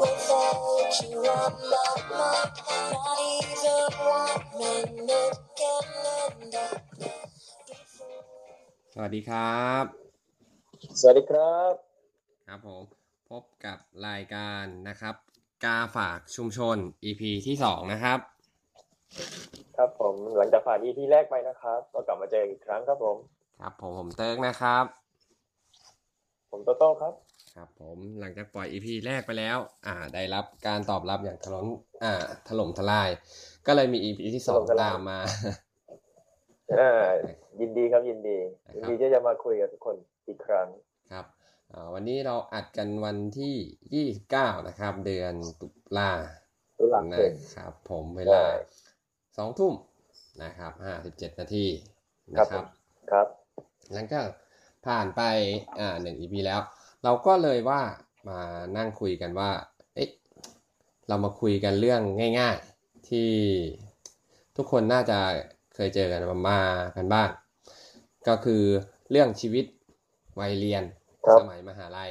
without you on my mind. Not even one minute can end up before. สวัสดีครับ สวัสดีครับ ครับผมพบกับรายการนะครับ กาฝากชุมชน EP ที่สองนะครับ ครับผมหลังจากผ่าน EP แรกไปนะครับ ก็กลับมาเจออีกครั้งครับผม ครับผมผมเติร์กนะครับ ผมโตโต้ครับ ครับผมหลังจากปล่อย EP แรกไปแล้ว อ่า ได้รับการตอบรับอย่างถล่มอ่า ถล่มทลาย ก็เลยมี EP ที่สองถล่มทลายตามมาอ่ายินดีครับยินดีนะครับยินดีที่จะมาคุยกับทุกคนอีกครั้งครับอ่าวันนี้เราอัดกันวันที่ 29 นะครับ เดือนตุลาตุลาคนะมครับ ผมเวลาใช่สองทุ่มนะครับห้าสิบเจ็ดนาทีครับนะครับ ครับ หลังจากผ่านไปอ่าหนึ่งอีพีแล้ว เราก็เลยว่ามานั่งคุยกันว่า เอ๊ะ เรามาคุยกันเรื่องง่าย ๆ ที่ทุกคนน่าจะเคยเจอกันมามากันบ้าง ก็คือเรื่องชีวิตวัยเรียนครับสมัยมหาลัย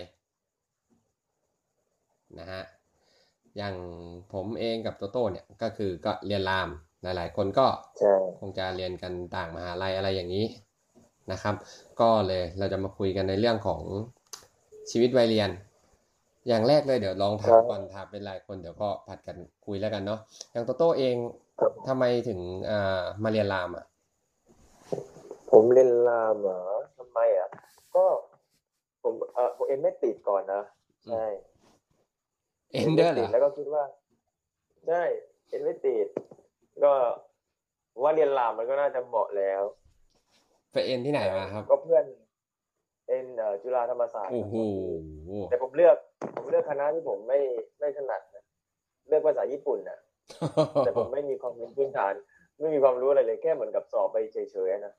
นะฮะ อย่างผมเองกับโตโต้เนี่ยก็คือก็เรียนราม หลายๆ คนก็ใช่คงจะเรียนกันต่างมหาลัยอะไรอย่างนี้นะครับ ก็เลยเราจะมาคุยกันในเรื่องของ ชีวิตวัยเรียน อย่างแรกเลยเดี๋ยวลองถามก่อนถามเป็นรายคนเดี๋ยวก็ผัดกันคุยแล้วกันเนาะอย่างโตโต้เองครับทำไมถึงอ่ามาเรียนรามอะ ผมเรียนรามเหรอทำไมอะ ก็ผมเออผมเอ็นไม่ติดก่อนนะใช่เอ็นเดอร์เหรติอดแล้วก็คิดว่าใช่เอ็นไม่ติดก็ว่าเรียนรามมันก็น่าจะเหมาะแล้วไปเอ็นที่ไหนมาครับ ก็เพื่อน เอ็นเอ่อจุฬาธรรมศาสตร์โอ้โหแต่ผมเลือกผมเลือกคณะที่ผมไม่ไม่ถนัดนะเลือกภาษาญี่ปุ่นนะแต่ผมไม่มีความรู้พื้นฐาน ไม่มีความรู้อะไรเลยแค่เหมือนกับสอบไปเฉยๆนะ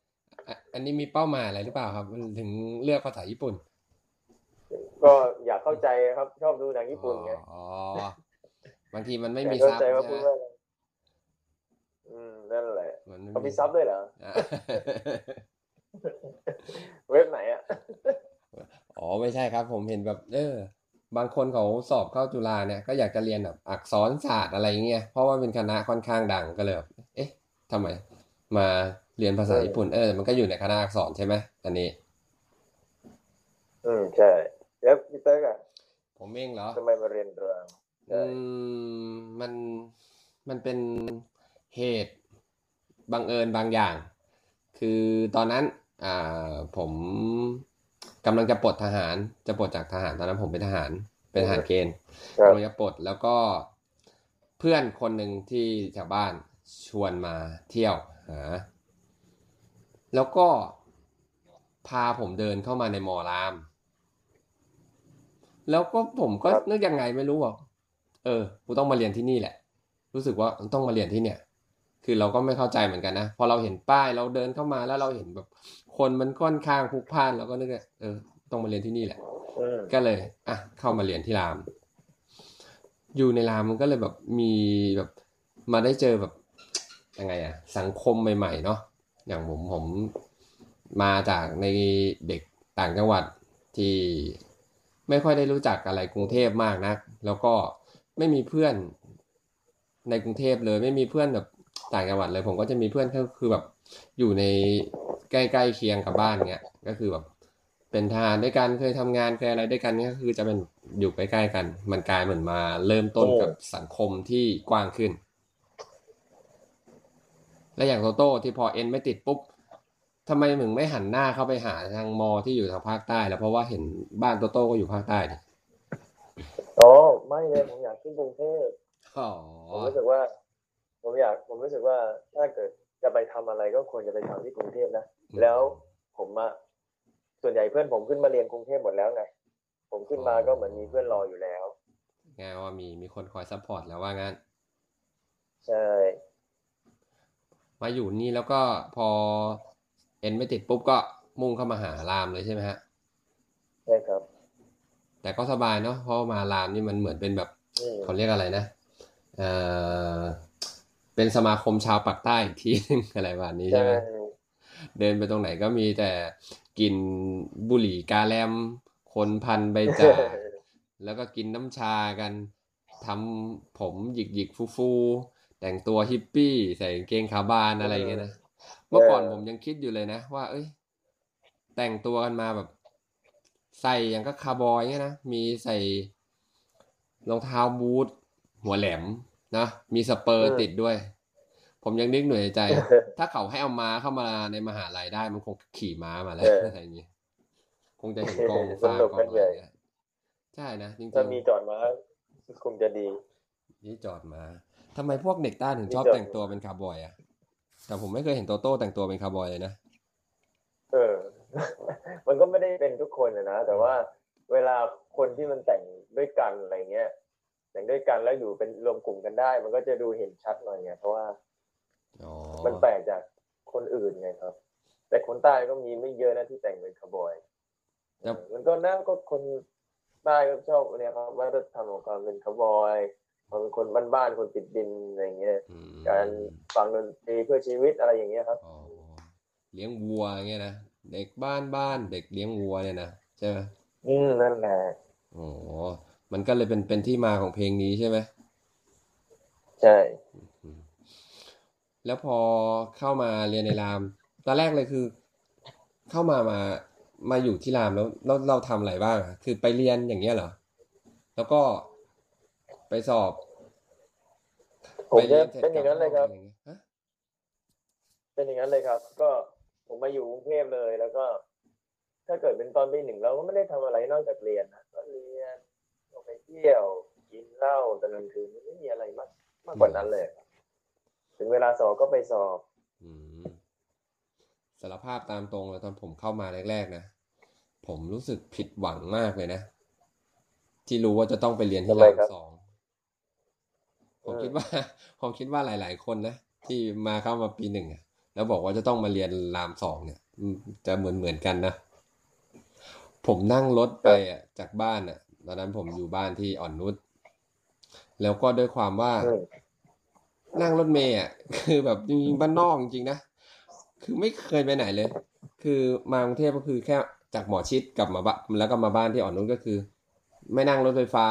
อะอันนี้มีเป้าหมายอะไรหรือเปล่าครับมันถึงเลือกภาษาญี่ปุ่น ก็อยากเข้าใจครับชอบดูหนังญี่ปุ่นไงอ๋อบางทีมันไม่อยากมีเข้าซับใจว่าใช่พูดไหมว่าอะไรอืมนั่นแหละมันไม่เขามีซับด้วยเหรออะ เว็บไหนอะ อ๋อไม่ใช่ครับ ผมเห็นแบบ เออ บางคนเขาสอบเข้าจุฬาเนี่ยก็อยากจะเรียนแบบอักษรศาสตร์อะไรเงี้ยเพราะว่าเป็นคณะค่อนข้างดังก็เลยแบบเอ๊ะทำไม มาเรียนภาษาญี่ปุ่นเออ มันก็อยู่ในคณะอักษรใช่ไหมอันนี้ อืมใช่แล้วพี่เต้กอะผมเองเหรอทำไมมาเรียนรามใช่อืมมันมันเป็นเหตุบังเอิญบางอย่าง คือตอนนั้น อ่าผมกำลังจะปลดทหารจะปลดจากทหารตอนนั้นผมเป็นทหารเป็นทหารเกณฑ์ครับกำลังจะปลดแล้วก็เพื่อนคนหนึ่งที่แถวบ้านชวนมาเที่ยวหาแล้วก็พาผมเดินเข้ามาในมอราม แล้วก็ผมก็ครับนึกยังไงไม่รู้อะเออกูต้องมาเรียนที่นี่แหละ รู้สึกว่าต้องมาเรียนที่เนี่ย คือเราก็ไม่เข้าใจเหมือนกันนะพอเราเห็นป้ายเราเดินเข้ามาแล้วเราเห็นแบบ คนมันค่อนข้างพลุกพล่านเราก็นึกว่าเออต้องมาเรียนที่นี่แหละอืมก็เลยอะเข้ามาเรียนที่ราม อยู่ในรามมันก็เลยแบบมีแบบมาได้เจอแบบยังไงอะสังคมใหม่ๆเนาะอย่างผมผมมาจากในเด็กต่างจังหวัดที่ไม่ค่อยได้รู้จักอะไรกรุงเทพมากนัก แล้วก็ไม่มีเพื่อนในกรุงเทพเลย ไม่มีเพื่อนแบบต่างจังหวัดเลย ผมก็จะมีเพื่อนก็คือแบบอยู่ใน ใกล้ๆเคียงกับบ้านเงี้ยก็คือแบบเป็นทหารด้วยกันเคยทำงานเคยอะไรด้วยกันก็คือจะเป็นอยู่ใกล้ๆกัน มันกลายเหมือนมาเริ่มต้นกับสังคมที่กว้างขึ้น และอย่างโตโต้ที่พอเอ็นไม่ติดปุ๊บทำไมมึงไม่หันหน้าเข้าไปหาทางมอที่อยู่ทางภาคใต้แล้วเพราะว่าเห็นบ้านโตโต้ก็อยู่ภาคใต้ดิอ๋อไม่เลยผมอยากขึ้นกรุงเทพอ๋อผมรู้สึกว่า ผมอยากผมรู้สึกว่าถ้าเกิดจะไปทำอะไรก็ควรจะไปทำที่กรุงเทพนะ แล้วผมอะส่วนใหญ่เพื่อนผมขึ้นมาเรียนกรุงเทพหมดแล้วไงผมขึ้นมาก็เหมือนมีเพื่อนรออยู่แล้วไงว่ามีมีคนคอย support แล้วว่างั้นใช่มาอยู่นี่แล้วก็พอเอ็นไม่ติดปุ๊บก็มุ่งเข้ามาหารามเลยใช่ไหมฮะใช่ครับ แต่ก็สบายเนาะเพราะมารามนี่มันเหมือนเป็นแบบอืมเขาเรียกอะไรนะเออเป็นสมาคมชาวปากใต้อีกทีนึงอะไรแบบนี้ใช่ไหม เดินไปตรงไหนก็มีแต่กินบุหรี่กาแลม คนพันใบจากแล้วก็กินน้ำชากันทำผมหยิกหยิกฟูฟูๆแต่งตัวฮิปปี้ใส่กางเกงขาบานอะไรอย่างเงี้ยนะ เมื่อก่อนผมยังคิดอยู่เลยนะ ว่า เอ้ย แต่งตัวกันมาแบบ ใส่อย่างก็คาร์บอยเงี้ยนะมีใส่รองเท้าบูทหัวแหลมนะมีสเปอร์ติดด้วย ผมยังนึกหน่วยในใจ ถ้าเขาให้เอาม้าเข้ามาในมหาลัยได้มันคงขี่ม้ามาแล้วเอออะไรอย่างงี้ คงจะเห็นกองสฟ้านุกกอกังนอะใหญ่ไรเนี่ยใช่นะจริงถ้ามีๆจอดมาคงจะดีนี่จอดมาทำไมพวกเด็กต้าถึงชอบนี่จอดแต่งตัวเป็นคาร์บอยอะแต่ผมไม่เคยเห็นโตโต้แต่งตัวเป็นคาร์บอยเลยนะเออ มันก็ไม่ได้เป็นทุกคนนะนะแต่ว่าเวลาคนที่มันแต่งด้วยกันอะไรเงี้ยแต่งด้วยกันแล้วอยู่เป็นรวมกลุ่มกันได้ มันก็จะดูเห็นชัดหน่อยไงเพราะว่าอ๋อ มันแปลกจากคนอื่นไงครับ แต่คนใต้ก็มีไม่เยอะนะที่แต่งเป็นคาวบอยแล้วมันก็น่าก็คนใต้ก็ชอบเนี่ยครับว่าจะทำของความเป็นคาวบอยความเป็นคนบ้านๆคนติดดินอะไรเงี้ยอืมการฟังดนตรีเพื่อชีวิตอะไรอย่างเงี้ยครับอ๋อเลี้ยงวัวเงี้ยนะเด็กบ้านบ้านเด็กเลี้ยงวัวเนี่ยนะใช่ไหมอืมนั่นแหละอ๋อมันก็เลยเป็นเป็นที่มาของเพลงนี้ใช่ไหมใช่อืม แล้วพอเข้ามาเรียนในราม ตอนแรกเลยคือ เข้ามามามาอยู่ที่รามแล้วเราเราทำอะไรบ้างอะคือไปเรียนอย่างเงี้ยเหรอแล้วก็ไปสอบผมไปจะเรียนเสร็จเป็นอย่างนั้นเลยครับกลับมาอะไรอย่างเงี้ยฮะเป็นอย่างนั้นเลยครับ ก็ผมมาอยู่กรุงเทพเลยแล้วก็ ถ้าเกิดเป็นตอนปีหนึ่งเราก็ไม่ได้ทำอะไรนอกจากเรียนนะก็เรียนออกไปเที่ยวกินเหล้าตอนกลางคืนไม่มีอะไรมากมากกว่านั้นเลยครับ ถึงเวลาสอบก็ไปสอบอืมสารภาพตามตรงเลยตอนผมเข้ามาแรกๆนะผมรู้สึกผิดหวังมากเลยนะ ที่รู้ว่าจะต้องไปเรียนที่ทำไมรามครับสองผมอืมคิดว่า ผมคิดว่าหลาย ๆ คนนะที่มาเข้ามาปีหนึ่งอะแล้วบอกว่าจะต้องมาเรียนรามสองเนี่ยอืมจะเหมือนเหมือนกันนะผมนั่งรถไปอะจากบ้านอะตอนนั้นผมอยู่บ้านที่อ่อนนุชแล้วก็ด้วยความว่าอืม นั่งรถเมย์อะคือแบบจริงๆบ้านนอกจริงๆนะคือไม่เคยไปไหนเลย คือมากรุงเทพก็คือแค่จากหมอชิดกลับมาบ้านแล้วก็มาบ้านที่อ่อนนุชก็คือ ไม่นั่งรถไฟฟ้า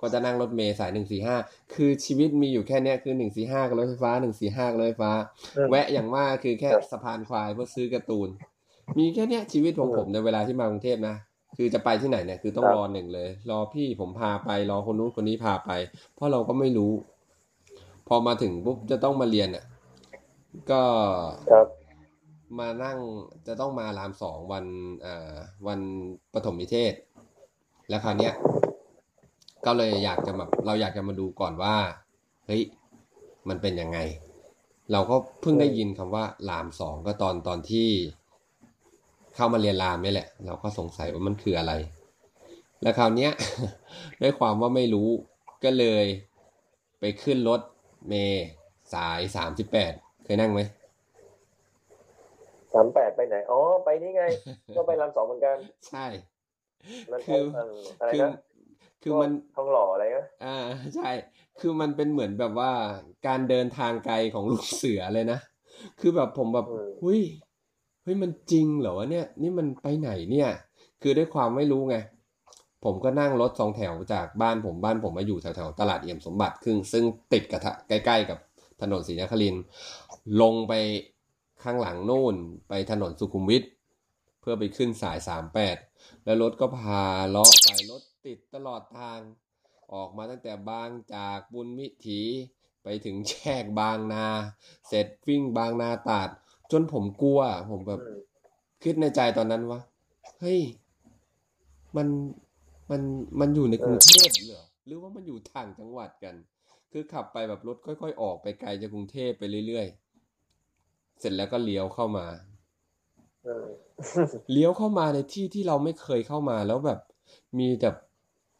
ก็จะนั่งรถเมย์สายหนึ่งสี่ห้าคือชีวิตมีอยู่แค่เนี้ยคือหนึ่งสี่ห้ากับรถไฟฟ้าหนึ่งสี่ห้ากับรถไฟฟ้าอืมแวะอย่างมากคือแค่ครับสะพานควายเพื่อซื้อการ์ตูน มีแค่เนี้ยชีวิตของอืมผมในเวลาที่มากรุงเทพนะคือจะไปที่ไหนเนี่ยคือต้องครับรอหนึ่งเลย รอพี่ผมพาไปรอคนนู้นคนนี้พาไป เพราะเราก็ไม่รู้ พอมาถึงปุ๊บจะต้องมาเรียนอะ ก็ครับมานั่งจะต้องมารามสองวันเอ่อวันปฐมนิเทศ แล้วคราวเนี้ย ก็เลยอยากจะแบบเราอยากจะมาดูก่อนว่า เฮ้ย มันเป็นยังไง เราก็เพิ่งได้ยินคำว่า รามสองก็ตอนตอนที่เข้ามาเรียนรามนี่แหละ เราก็สงสัยว่ามันคืออะไร แล้วคราวเนี้ยด้วยความว่าไม่รู้ก็เลยไปขึ้นรถ เมย์สายสามสิบแปดเคยนั่งไหมสามแปดไปไหน อ๋อ ไปนี่ไง ก็ไปรามสองเหมือนกัน ใช่มันคือมันอะไรคือนะคือมันทองหล่ออะไรนะอ่าใช่ คือมันเป็นเหมือนแบบว่าการเดินทางไกลของลูกเสือเลยนะ คือแบบผมแบบเฮ้ยเฮ้ยมันจริงเหรอวะเนี่ย นี่มันไปไหนเนี่ย คือด้วยความไม่รู้ไง ผมก็นั่งรถสองแถวจากบ้านผมบ้านผมมาอยู่แถวๆตลาดเอี่ยมสมบัติซึ่งซึ่งติดกับทะใกล้ ๆ กับถนนศรีนครินทร์ลงไปข้างหลังนู่นไปถนนสุขุมวิทเพื่อไปขึ้นสายสามแปดแล้วรถก็พาเลาะไปรถติดตลอดทาง ออกมาตั้งแต่บางจากบุญมิถีไปถึงแชกบางนา เสร็จวิ่งบางนาตราด จนผมกลัว ผมแบบอืมคิดในใจตอนนั้นว่าเฮ้ยมัน มันมันอยู่ในกรุงเทพเหรอหรือว่ามันอยู่ต่างจังหวัดกัน คือขับไปแบบรถค่อย ๆ ออกไปไกลจากกรุงเทพไปเรื่อยๆ เสร็จแล้วก็เลี้ยวเข้ามาอืมเลี้ยวเข้ามาในที่ที่เราไม่เคยเข้ามาแล้วแบบ มีแต่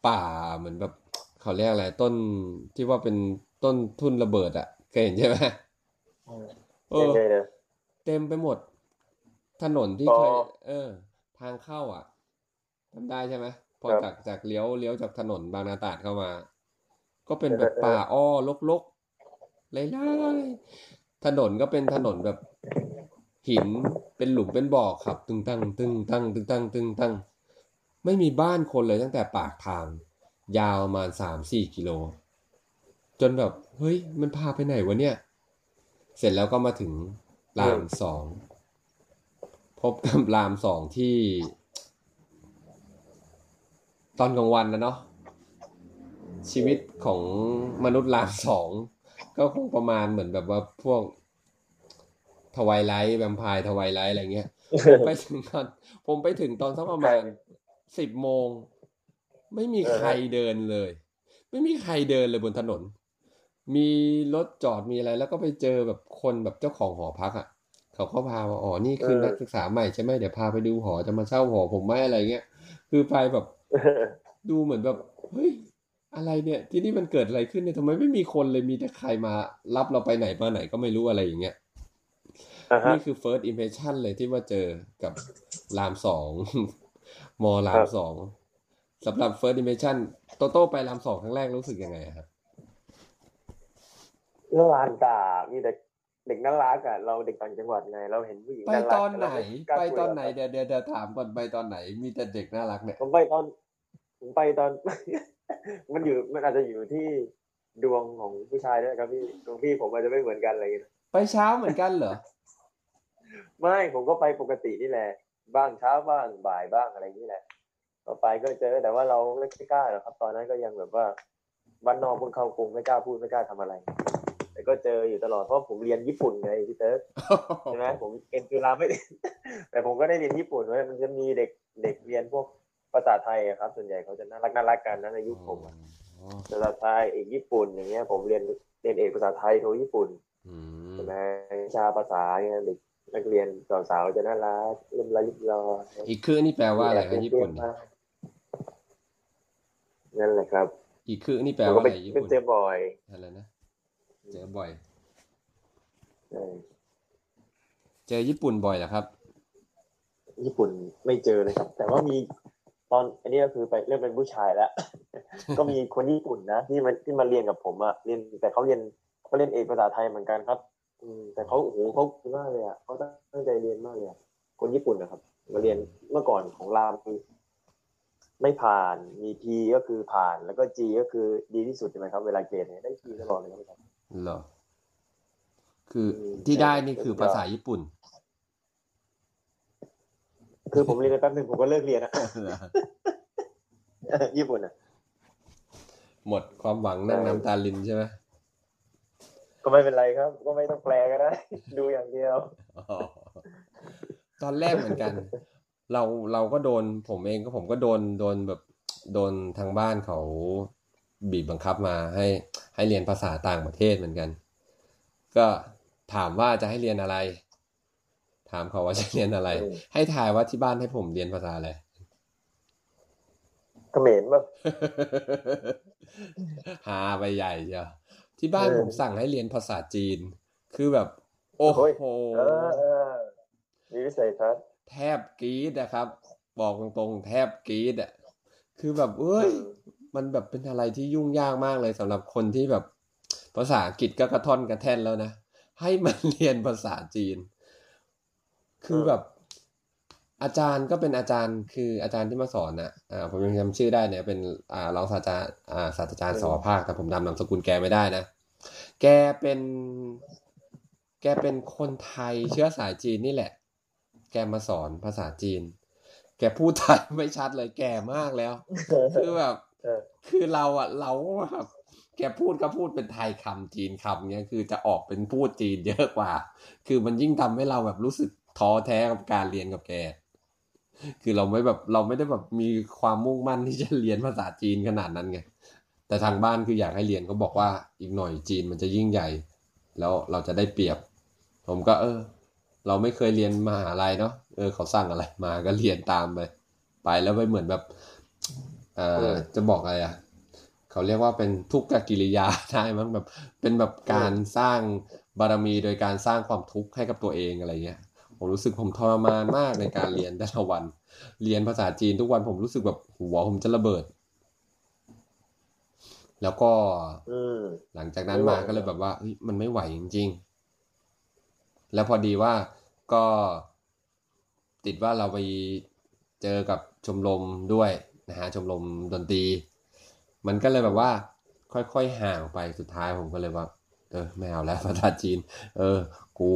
ป่าเหมือนแบบเขาเรียกอะไรต้นที่ว่าเป็นต้นทุนระเบิดอะเคยเห็นใช่ไหมเอยังอไงนะเต็มไปหมด ถนนที่อ๋อเคยเออ ทางเข้าอะจำได้ใช่ไหม พอครับจากจากเลี้ยวเลี้ยวจากถนนบางนาตราดเข้ามา ก็เป็นแบบป่าอ้อลกๆไล่ๆถนนก็เป็นถนนแบบหินเป็นหลุมเป็นบ่อขับ ตึงตั้งตึงตั้งตึงตั้งตึงตั้งไม่มีบ้านคนเลยตั้งแต่ปากทาง ยาวประมาณสามสี่กิโล จนแบบเฮ้ย มันพาไปไหนวะเนี่ย เสร็จแล้วก็มาถึงรามสอง พบกับรามสองที่ ตอนกลางวันนะเนาะชีวิตของมนุษย์รามสอง ก็คงประมาณเหมือนแบบว่าพวกทวายไลท์แวมไพร์ทวายไลท์อะไรเงี้ยผมไปถึงตอนผมไปถึงตอนสักประมาณสิบโมง ไม่มีใครเดินเลย ไม่มีใครเดินเลยบนถนน มีรถจอดมีอะไร แล้วก็ไปเจอแบบคนแบบเจ้าของหอพักอะ เขาก็พามาอ๋อนี่คือนักศึกษาใหม่ใช่ไหมเดี๋ยวพาไปดูหอจะมาเช่าหอผมไหมอะไรเงี้ย คือไปแบบ ดูเหมือนแบบเฮ้ยอะไรเนี่ย ที่นี่มันเกิดอะไรขึ้นเนี่ยทำไมไม่มีคนเลยมีแต่ใครมารับเราไปไหนมาไหนก็ไม่รู้อะไรอย่างเงี้ยอ่าฮะนี่คือ first impression เลยที่ว่าเจอกับรามสองมอรามครับสองสำหรับ first impression โตโต้ไปรามสองครั้งแรกรู้สึกยังไงอะครับแล้วลานตามีแต่ เด็กน่ารักอะเราเด็กต่างจังหวัดไงเราเห็นผู้หญิงไปน่ารักตอนไหนเราม่กล้าไปคุยตอนไหนกับเดี๋ยวเดี๋ยวเดี๋ยวถามก่อนไปตอนไหน มีแต่เด็กน่ารักเนี่ยผมไปตอนผมไปตอน มันอยู่มันอาจจะอยู่ที่ดวงของผู้ชายด้วยครับพี่ดวงพี่ผมอาจจะไม่เหมือนกันอะไรอย่างเงี้ยไปเช้าเหมือนกันเหรอไม่ผมก็ไปปกตินี่แหละ บ้างเช้าบ้างบ่ายบ้างอะไรอย่างนี้แหละต่อไปก็เจอแต่ว่าเราไม่กล้าหรอกครับ ตอนนั้นก็ยังแบบว่าบ้านนอกเพิ่งเข้ากรุงไม่กล้าพูดไม่กล้าทำอะไร แต่ก็เจออยู่ตลอดเพราะผมเรียนญี่ปุ่นไงพี่เติร์กใช่ไหมผมเอ็นจุฬาไม่ได้แต่ผมก็ได้เรียนญี่ปุ่นไว้มันจะมีเด็กเด็กเรียนพวกภาษาไทยอะครับ ส่วนใหญ่เขาจะน่ารักน่ารักกันนะในยุคผมอะอ๋อภาษาไทยเอกญี่ปุ่นอย่างเงี้ย ผมเรียนเรียนเอกภาษาไทยโทญี่ปุ่นอืมใช่ไหมวิชาภาษาเนี่ยเด็กนักเรียนสาวๆจะน่ารักเริ่มละลิบรออีกคือนี่แปลว่าอะไรครับญี่ปุ่นนั่นแหละครับอีกคือนี่แปลผมว่าก็อะไปไรญี่เป็ปุ่นนเจอบ่อยอะไรนะ เจอบ่อย ใช่เจอญี่ปุ่นบ่อยเหรอครับ ญี่ปุ่นไม่เจอเลยครับ แต่ว่ามีตอนอันนี้ก็คือไปเริ่มเป็นผู้ชายแล้ว ก็มีคนญี่ปุ่นนะที่มาที่มาเรียนกับผมอะเรียนแต่เขาเรียนเขาเรียนเอกภาษาไทยเหมือนกันครับ อืมแต่เขาโอ้โหเขาดีมากเลยอะเขาตั้งใจเรียนมากเลยอะคนญี่ปุ่นนะครับ มาเรียนเมื่อก่อนของรามคือไม่ผ่านมี P ก็คือผ่านแล้วก็ G ก็คือดีที่สุดใช่ไหมครับ เวลาเกรดเนี่ยได้ P ตลอดเลยครับ เหรอ คืออืมที่ได้นี่ใช่คือภาษาญี่ปุ่น คือผมเรียนไปแป๊บหนึ่งผมก็เลิกเรียนอะญี่ปุ่นอะหมดความหวังนั่งน้ำตาลินใช่ไหมก็ไม่เป็นไรครับ ก็ไม่ต้องแปลก็ได้ ดูอย่างเดียวอ๋อตอนแรกเหมือนกัน เราเราก็โดนผมเองก็ผมก็โดนโดนแบบโดนทางบ้านเขา บีบบังคับมาให้ให้เรียนภาษาต่างประเทศเหมือนกัน ก็ถามว่าจะให้เรียนอะไร ถามเขาว่าจะเรียนอะไรอืมให้ทายว่าที่บ้านให้ผมเรียนภาษาอะไรเขมรป่ะหาไปใหญ่เชียวที่บ้านเออผมสั่งให้เรียนภาษาจีน คือแบบ โอ้โอ้ยโหเออเออมีวิสัยทัศน์แทบกรี๊ดนะครับ บอกตรงๆ แทบกรี๊ดอะ คือแบบเอ้ย มันแบบเป็นอะไรที่ยุ่งยากมากเลยสำหรับคนที่แบบภาษาอังกฤษก็กระท่อนกระแท่นแล้วนะ ให้มันเรียนภาษาจีน คือแบบอาจารย์ก็เป็นอาจารย์คืออาจารย์ที่มาสอนนะอ่าผมยังจำชื่อได้เนี่ยเป็นอ่ารองศาสตราจารย์อ่าศาสตราจารย์สอภาคแต่ผมจำนามสกุลแกไม่ได้นะ แกเป็น แกเป็นคนไทยเชื้อสายจีนนี่แหละ แกมาสอนภาษาจีน แกพูดไทยไม่ชัดเลยแก่มากแล้ว คือแบบ คือเราอะ เราแบบแกพูดก็พูดเป็นไทยคำจีนคำเนี้ยคือจะออกเป็นพูดจีนเยอะกว่า คือมันยิ่งทำให้เราแบบรู้สึกท้อแท้กับการเรียนกับแก คือเราไม่แบบเราไม่ได้แบบมีความมุ่งมั่นที่จะเรียนภาษาจีนขนาดนั้นไง แต่ทางบ้านคืออยากให้เรียนก็บอกว่าอีกหน่อยจีนมันจะยิ่งใหญ่ แล้วเราจะได้เปรียบ ผมก็เออ เราไม่เคยเรียนมหาลัยเนาะ เออเขาสั่งอะไรมาก็เรียนตามไป ไปแล้วไปเหมือนแบบ จะบอกอะไรอะเขาเรียกว่าเป็นทุกขกิริยาได้มั้งแบบเป็นแบบการสร้างบารมีโดยการสร้างความทุกข์ให้กับตัวเองอะไรเงี้ยผมรู้สึกผมทรมานมากในการเรียนแต่ละวัน เรียนภาษาจีนทุกวันผมรู้สึกแบบหัวผมจะระเบิด แล้วก็อืมหลังจากนั้นไม่ไหวมาก็เลยแบบว่าเฮ้ยมันไม่ไหวจริง ๆ แล้วพอดีว่าก็ติดว่าเราไปเจอกับชมรมด้วย นะฮะชมรมดนตรี มันก็เลยแบบว่า ค่อยๆห่างไปสุดท้ายผมก็เลยว่า เออไม่เอาแล้วภาษาจีน เออ กู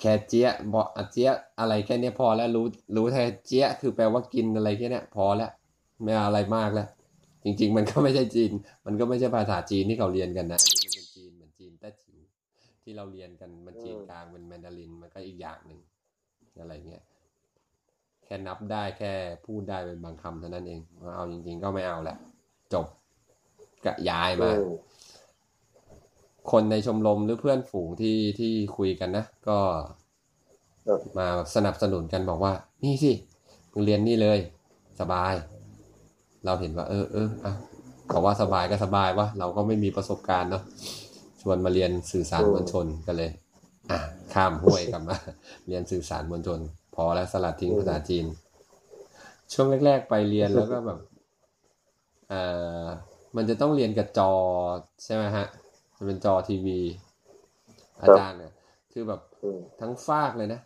แค่เจี๊ยบอกอะเจี๊ยอะไรแค่นี้พอแล้วรู้รู้แค่เจี๊ยคือแปลว่ากินอะไรแค่นี้พอแล้วไม่อะไรมากแล้ว จริง ๆ มันก็ไม่ใช่จีน มันก็ไม่ใช่ภาษาจีนที่เขาเรียนกันนะนี่มันเป็นจีนเหมือนจีนแต้จิ๋วที่เราเรียนกันมันจีนกลางเป็นแมนดารินมันก็อีกอย่างหนึ่งอะไรเงี้ย แค่นับได้แค่พูดได้เป็นบางคำเท่านั้นเองว่าเอาจริง ๆ ก็ไม่เอาแหละ จบกะย้ายมาอืมคนในชมรมหรือเพื่อนฝูงที่ที่คุยกันนะ ก็ครับมาสนับสนุนกันบอกว่า นี่สิมึงเรียนนี่เลย สบาย เราเห็นว่า เออเอออะเขาว่าสบายก็สบายวะเราก็ไม่มีประสบการณ์เนาะชวนมาเรียนสื่อสารมวลชนกันเลย อะข้ามห้วยกลับมา เรียนสื่อสารมวลชน พอแล้วสลัดทิ้งภาษาจีน ช่วงแรก ๆ ไปเรียนแล้วก็แบบเอ่อมันจะต้องเรียนกับจอใช่ไหมฮะมันเป็นจอทีวี อาจารย์เนี่ยคือแบบอืมทั้งฟากเลยนะ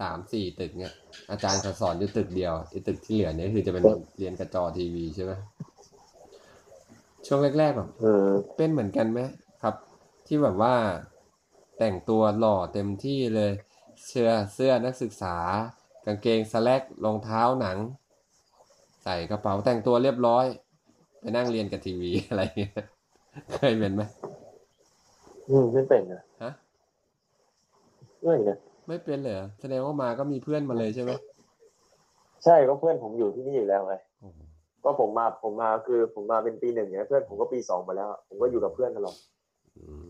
สามสี่ตึกเนี่ยอาจารย์เขาสอนอยู่ตึกเดียวไอ้ตึกที่เหลือเนี่ยคือจะเป็นเรียนกับจอทีวีใช่ไหมช่วงแรกๆแบบอืมเป็นเหมือนกันไหมครับ ที่แบบว่าแต่งตัวหล่อเต็มที่เลย เสื้อเสื้อนักศึกษา กางเกงสแลกรองเท้าหนัง ใส่กระเป๋าแต่งตัวเรียบร้อย ไปนั่งเรียนกับทีวีอะไรเงี้ยเคยเป็นไหมอืมไม่เป็นนะฮะไม่นะไม่เป็นเลยเหรอแสดงว่ามาก็มีเพื่อนมาเลยใช่ไหมใช่ก็เพื่อนผมอยู่ที่นี่อยู่แล้วไงโอ้โหก็ผมมาผมมาคือผมมาเป็นปีหนึ่งเนี่ยเพื่อนผมก็ปีสองมาแล้ว ผมก็อยู่กับเพื่อนตลอดอืม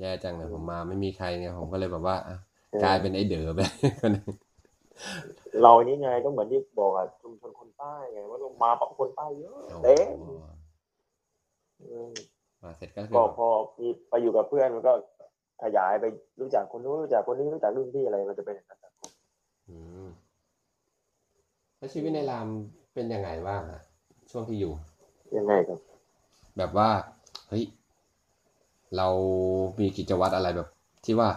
แย่จังเลยผมมาไม่มีใครไงผมก็เลยแบบว่าอะเออกลายเป็นไอ้เด๋อไปคนหนึ่งเรานี่ไงก็เหมือนที่บอกอะชุมชนคนใต้ไงว่าเรามาปั๊บคนใต้เยอะโอ้เต็มโหอืมมาเสร็จก็คือก็แบบพอมีไปอยู่กับเพื่อนมันก็ขยายไปรู้จักคนนู้นรู้จักคนนี้รู้จักรุ่นพี่อะไรมันจะเป็นอย่างนั้นอืมแล้วชีวิตในรามเป็นยังไงบ้างอะช่วงที่อยู่ยังไงครับ แบบว่าเฮ้ย เรามีกิจวัตรอะไรแบบ ที่ว่า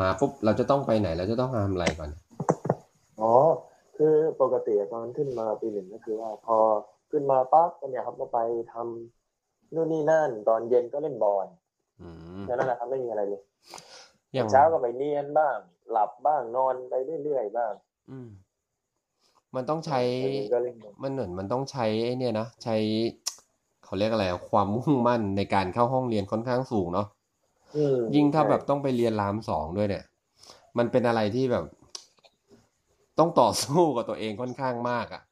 มาปุ๊บเราจะต้องไปไหนเราจะต้องทำอะไรก่อน อ๋อ คือปกติตอนขึ้นมาปีหนึ่งก็คือว่า พอขึ้นมาปั๊บก็เนี่ยครับก็ไปทำนู่นนี่นั่น ตอนเย็นก็เล่นบอลอืมแค่นั้นแหละครับไม่มีอะไรเลยอย่างเช้าก็ไปเรียนบ้าง หลับบ้างนอนไปเรื่อยๆบ้าง อืม มันต้องใช้อันนี้ก็เล่นบอลมันเหมือนมันต้องใช้ไอ้เนี่ยนะใช้ เขาเรียกอะไรอะความมุ่งมั่นในการเข้าห้องเรียนค่อนข้างสูงเนาะอืมยิ่งถ้าแบบใช่ต้องไปเรียนรามสองด้วยเนี่ย มันเป็นอะไรที่แบบ ต้องต่อสู้กับตัวเองค่อนข้างมากอะ่ะ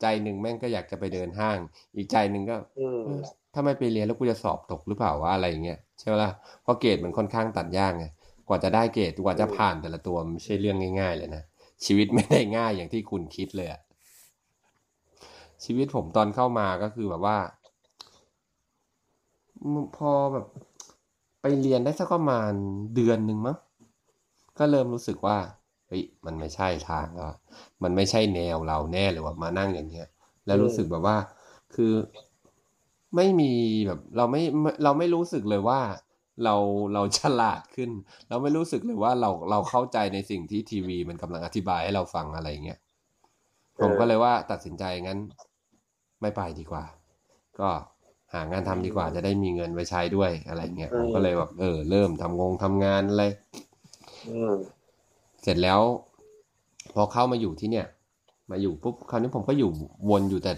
ใจหนึ่งแม่งก็อยากจะไปเดินห้าง อีกใจหนึ่งก็อืมเออถ้าไม่ไปเรียนแล้วกูจะสอบตกหรือเปล่าว่าอะไรอย่างเงี้ยใช่ไหมล่ะเพราะเกรดมันค่อนข้างตัดยากไงกว่าจะได้เกรดกว่าจะผ่านแต่ละตัวมันไม่ใช่เรื่องง่าย ๆ เลยนะชีวิตไม่ได้ง่ายอย่างที่คุณคิดเลยอะชีวิตผมตอนเข้ามาก็คือแบบว่า พอแบบไปเรียนได้สักประมาณเดือนหนึ่งมั้งก็เริ่มรู้สึกว่าเฮ้ยมันไม่ใช่ทางแล้วอะมันไม่ใช่แนวเราแน่เลยว่ามานั่งอย่างเงี้ย แล้วรู้สึกแบบว่า คือไม่มีแบบ เราไม่ไม่เราไม่รู้สึกเลยว่า เราเราฉลาดขึ้น เราไม่รู้สึกเลยว่าเราเราเข้าใจในสิ่งที่ทีวีมันกำลังอธิบายให้เราฟังอะไรเงี้ยผมก็เลยว่าตัดสินใจงั้น ไม่ไปดีกว่า ก็ หางานทำดีกว่าจะได้มีเงินไว้ใช้ด้วยอะไรเงี้ยผมก็เลยแบบเออ เริ่มทำงงทำงานอะไรอืมเสร็จแล้ว พอเข้ามาอยู่ที่เนี่ย มาอยู่ปุ๊บคราวนี้ผมก็อยู่วนอยู่แต่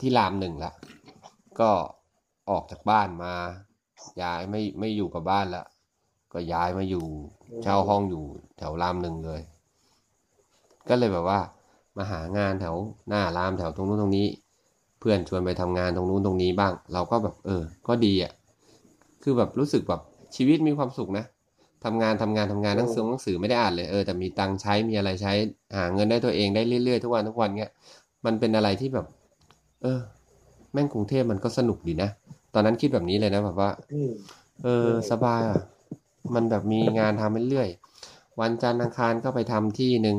ที่รามหนึ่งละก็ออกจากบ้านมา ย้ายไม่ไม่อยู่กับบ้านละก็ย้ายมาอยู่เช่าห้องอยู่แถวรามหนึ่งเลย ก็เลยแบบว่า มาหางานแถวหน้ารามแถวตรงนู้นตรงนี้ เพื่อนชวนไปทำงานตรงนู้นตรงนี้บ้าง เราก็แบบเออ ก็ดีอะคือแบบรู้สึกแบบชีวิตมีความสุขนะทำงานทำงานทำงานหนังสือหนังสือไม่ได้อ่านเลยเออแต่มีตังค์ใช้มีอะไรใช้ หาเงินได้ตัวเองได้เรื่อยๆทุกวันทุกวันเงี้ยมันเป็นอะไรที่แบบ เออ แม่งกรุงเทพมันก็สนุกดีนะตอนนั้นคิดแบบนี้เลยนะแบบว่าอืมเออสบายอะมันแบบมีงานทำเรื่อยๆวันจันทร์อังคารก็ไปทำที่หนึ่ง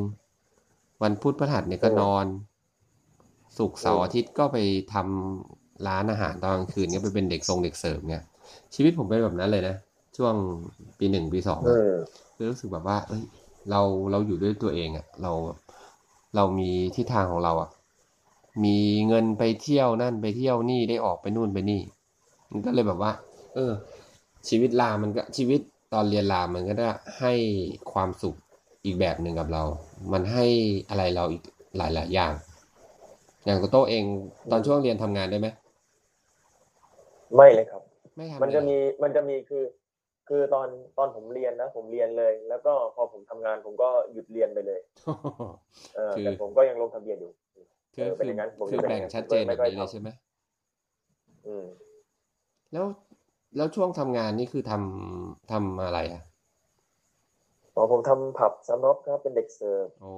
วันพุธพฤหัสเนี่ยก็นอน ศุกร์เสาร์อาทิตย์ก็ไปทำร้านอาหารตอนกลางคืนเนี่ยไปเป็นเด็กทรงเด็กเสิร์ฟเนี่ยชีวิตผมเป็นแบบนั้นเลยนะช่วงปีหนึ่งปีสองเออะอคือรู้สึกแบบว่า เอ้ย เราเราอยู่ด้วยตัวเองอะเราเรามีทิศทางของเราอะมีเงินไปเที่ยวนั่นไปเที่ยวนี่ได้ออกไปนู่นไปนี่ มันก็เลยแบบว่า เออ ชีวิตรามมันก็ชีวิตตอนเรียนรามมันก็ได้ให้ความสุขอีกแบบหนึ่งกับเรา มันให้อะไรเราอีกหลาย ๆ อย่าง อย่างโตโต้เองตอนช่วงเรียนทำงานได้ไหมไม่เลยครับไม่ทำมันจะเลยเหรอมีมันจะมีคือ คือตอนตอนผมเรียนนะ ผมเรียนเลย แล้วก็พอผมทำงานผมก็หยุดเรียนไปเลยเออคือแต่ผมก็ยังลงทะเบียนอยู่คือเออเป็นคืออย่างนั้นผมคือจะเป็นแบ่งอย่างนั้นชัดเจนไม่แบบค่อยนี้เลยทำใช่ไหมอืมแล้วแล้วช่วงทำงานนี่คือทำทำอะไรอะอ๋อผมทำผับสน็อปครับเป็นเด็กเสิร์ฟโอ้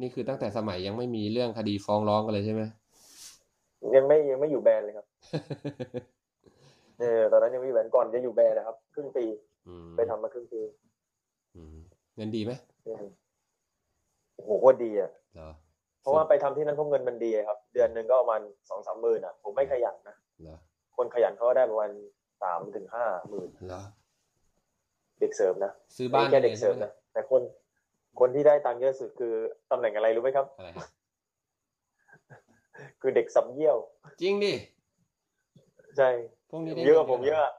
นี่คือตั้งแต่สมัยยังไม่มีเรื่องคดีฟ้องร้องกันเลยใช่ไหมยังไม่ยังไม่อยู่แบรนด์เลยครับเออตอนนั้นยังไม่อยู่แบรนด์ก่อนจะอยู่แบรนด์นะครับ ครึ่งปีอืมไปทำมาครึ่งปีอืมเงินดีไหมอืมโอ้โหโคตรดีอะเหรอเพราะว่าไปทำที่นั่นเพราะเงินมันดีครับ เดือนหนึ่งก็ประมาณสองสามหมื่นอะ ผมไม่ขยันนะเหรอคนขยันเขาก็ได้ประมาณสามถึงห้าหมื่นเหรอเด็กเสิร์ฟนะซื้อบ้านไม่แค่ได้เด็กลยเสิร์ฟใช่ไหมนะแต่คน คนที่ได้ตังค์เยอะสุดคือตำแหน่งอะไรรู้ไหมครับ อะไรฮะคือเด็กสับเยี่ยว จริงดิ ใช่ พวกนี้ได้เยอะกว่างินผมเยอะอะ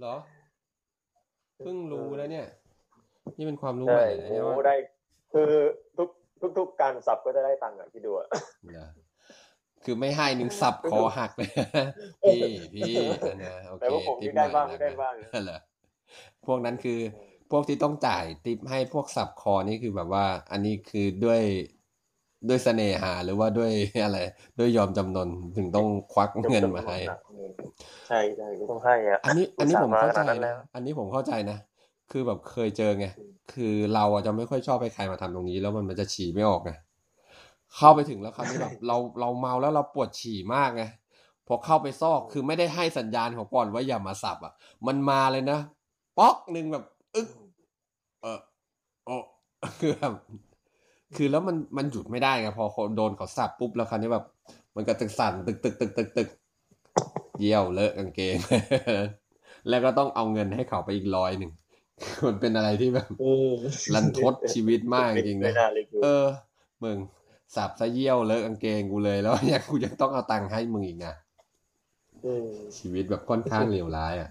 เหรอ เพิ่งรู้แล้วเนี่ย นี่เป็นความรู้ใช่ใหม่เลยนะโอ้เนี่ยโหว่าได้ คือทุกทุกทุกการสับก็จะได้ตังค์อะคิดดูอะเหรอคือไม่ให้หนึ่งสับคอหักเลยพี่พี่นะโอเคแต่ว่าผมติปนี่ได้บ้างหน่อยได้นะบ้าง เหรอพวกนั้นคือ พวกที่ต้องจ่ายติปให้พวกสับคอนี่คือแบบว่า อันนี้คือด้วยด้วยเสน่หาหรือว่าด้วยอะไรด้วยยอมจำนนถึงต้องควักเงินมาให้ใช่ใช่ก็ต้องให้อะอันนี้อันนี้ผมเข้าใจอุตส่าห์มาขนาดนั้นแล้นะวอันนี้ผมเข้าใจนะคือแบบเคยเจอไงคือเราอะจะไม่ค่อยชอบให้ใครมาทำตรงนี้ แล้วมันมันจะฉี่ไม่ออกไงเข้าไปถึงแล้วคราวนี้แบบเราเราเมาแล้วเราปวดฉี่มากไงพอเข้าไปซอกคือไม่ได้ให้สัญญาณของก่อนว่าอย่ามาสับอะ มันมาเลยนะป๊อกหนึ่งแบบ อึ๊ก เออโอ้คือแบบคือแล้วมันมันหยุดไม่ได้ไงพอคนโดนเขาสับปุ๊บแล้วคราวนี้แบบ มันก็ตึกสั่นตึกตึกตึกตึกตึกเยี่ยวเลอะกางเกง แล้วก็ต้องเอาเงินให้เขาไปอีกร้อยหนึ่งมันเป็นอะไรที่แบบอืมรันทดชีวิตมากจริงๆไม่นะน่าเลยคือเออมึงสับซะเยี่ยวเลอะกางเกงกูเลยแล้วยังกูยังต้องเอาตังค์ให้มึงอีกนะมชีวิตแบบค่อนข้างเลวร้ายอะ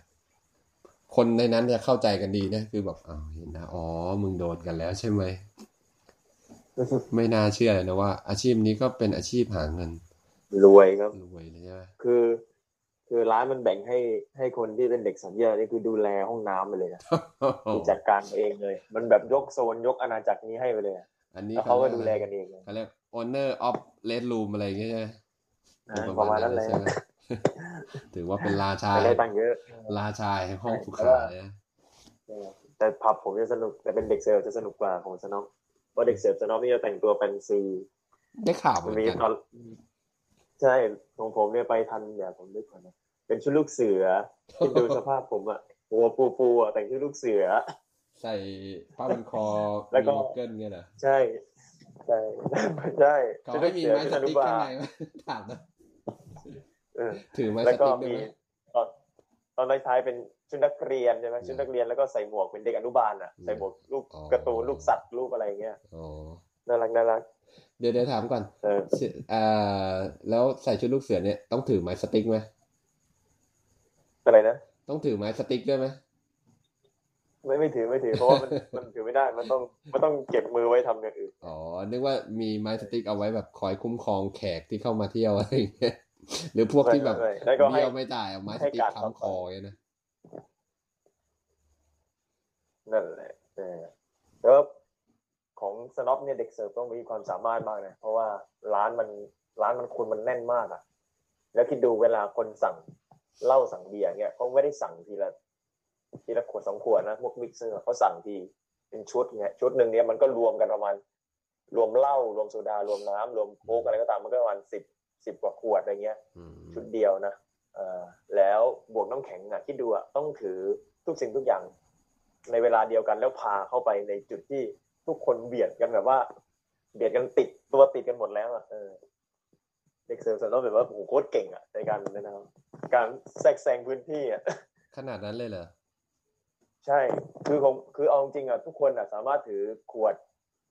คนในนั้นเนี่ยเข้าใจกันดีนะคือแบบอ้าวเห็นนะอ๋อมึงโดนกันแล้วใช่ไหมไม่น่าเชื่อเลยนะว่า อาชีพนี้ก็เป็นอาชีพหาเงินรวยครับรวยเลยใช่ไหมคือ คือร้านมันแบ่งให้ให้คนที่เป็นเด็กสัญญานี่คือดูแลห้องน้ำไปเลยนะคือจัดการเองเลย มันแบบยกโซนยกอาณาจักรนี้ให้ไปเลยอะอันนี้แล้วเขาก็ดูแลกันเองเลยเขาเรียก owner of red room อะไรอย่างเงี้ยใช่ไหมอ่าประมาณนั้นเลยใช่ไหม ถือว่าเป็นราชาแต่ได้ตังค์เยอะ ราชาแห่งห้องสุขาเลยนะแต่ผับผมจะสนุกแต่เป็นเด็กเสิร์ฟจะสนุกกว่าของสน็อกเพราะเด็กเสิร์ฟสน็อกนี่จะแต่งตัวเป็นซีได้ข่าวเหมืมัอนนมีกันตอนใช่ของผมเนี่ยไปทันเดี๋ยวผมนึกก่อนนะเป็นชุดลูกเสือคิดดูสภาพผมอะหัวปูปูๆอะแต่งชุดลูกเสือ ใส่ผ้าพันคอแล้วก็มีบ็อกเกิลเงี้ยเหรอใช่ใช่ใช่เขาชุดให้ลูกมีเสือไม้ชุดสอนุติ๊กบาข้างลในไหมถามนะเออ ถือไม้สแล้วก็ติ๊กได้มีไหมตอนตอนท้ายๆเป็นชุดนักเรียนใช่ไหมชุดนักเรียนแล้วก็ใส่หมวกเป็นเด็กอนุบาลอะใส่หมวกรูปการ์ตูนรูปสัตว์รูปอะไรเงี้ยอ๋อน่ารักน่ารักเดี๋ยวเดี๋ยวถามก่อนเออชื่ออ่า แล้วใส่ชุดลูกเสือเนี่ยต้องถือไม้สติ๊กไหมอะไรนะต้องถือไม้สติ๊กด้วยไหมไม่ไม่ถือไม่ถือเพราะว่ามันมันถือไม่ได้ มันต้องมันต้องเก็บมือไว้ทำอย่างอื่นอ๋อนึกว่ามีไม้สติ๊กเอาไว้แบบคอยคุ้มครองแขกที่เข้ามาเที่ยวอะไรอย่างเงี้ย หรือพวกที่แบบไม่ไม่แล้วก็ให้เบี้ยวไม่จ่ายเอาไม้สติ๊กให้การค้ำคออย่างเงี้ยนะนั่นแหละเออแล้วของสน็อปเนี่ยเด็กเสิร์ฟต้องมีความสามารถมากนะเพราะว่าร้านมันร้านมันคนมันแน่นมากอะ แล้วคิดดูเวลาคนสั่งเหล้าสั่งเบียร์เนี่ยเขาไม่ได้สั่งทีละทีละขวดสองขวดนะพวกมิกเซอร์เขาสั่งทีเป็นชุดเนี่ยชุดหนึ่งเนี่ยมันก็รวมกันประมาณรวมเหล้ารวมโซดารวมน้ำรวมโค้กอะไรก็ตามมันก็ประมาณสิบ สิบกว่าขวดอะไรเงี้ยอืมชุดเดียวนะเอ่อแล้วบวกน้ำแข็งอะคิดดูอะต้องถือทุกสิ่งทุกอย่าง ในเวลาเดียวกันแล้วพาเข้าไปในจุดที่ทุกคนเบียดกันแบบว่า เบียดกันติดตัวติดกันหมดแล้วอะเออเด็กเสิร์ฟสันต้องแบบว่าโอ้โหโคตรเก่งอะในการนะครับการแทรกแซงพื้นที่อะขนาดนั้นเลยเหรอใช่คือผมคือเอาจริงๆอะทุกคนอะ สามารถถือขวด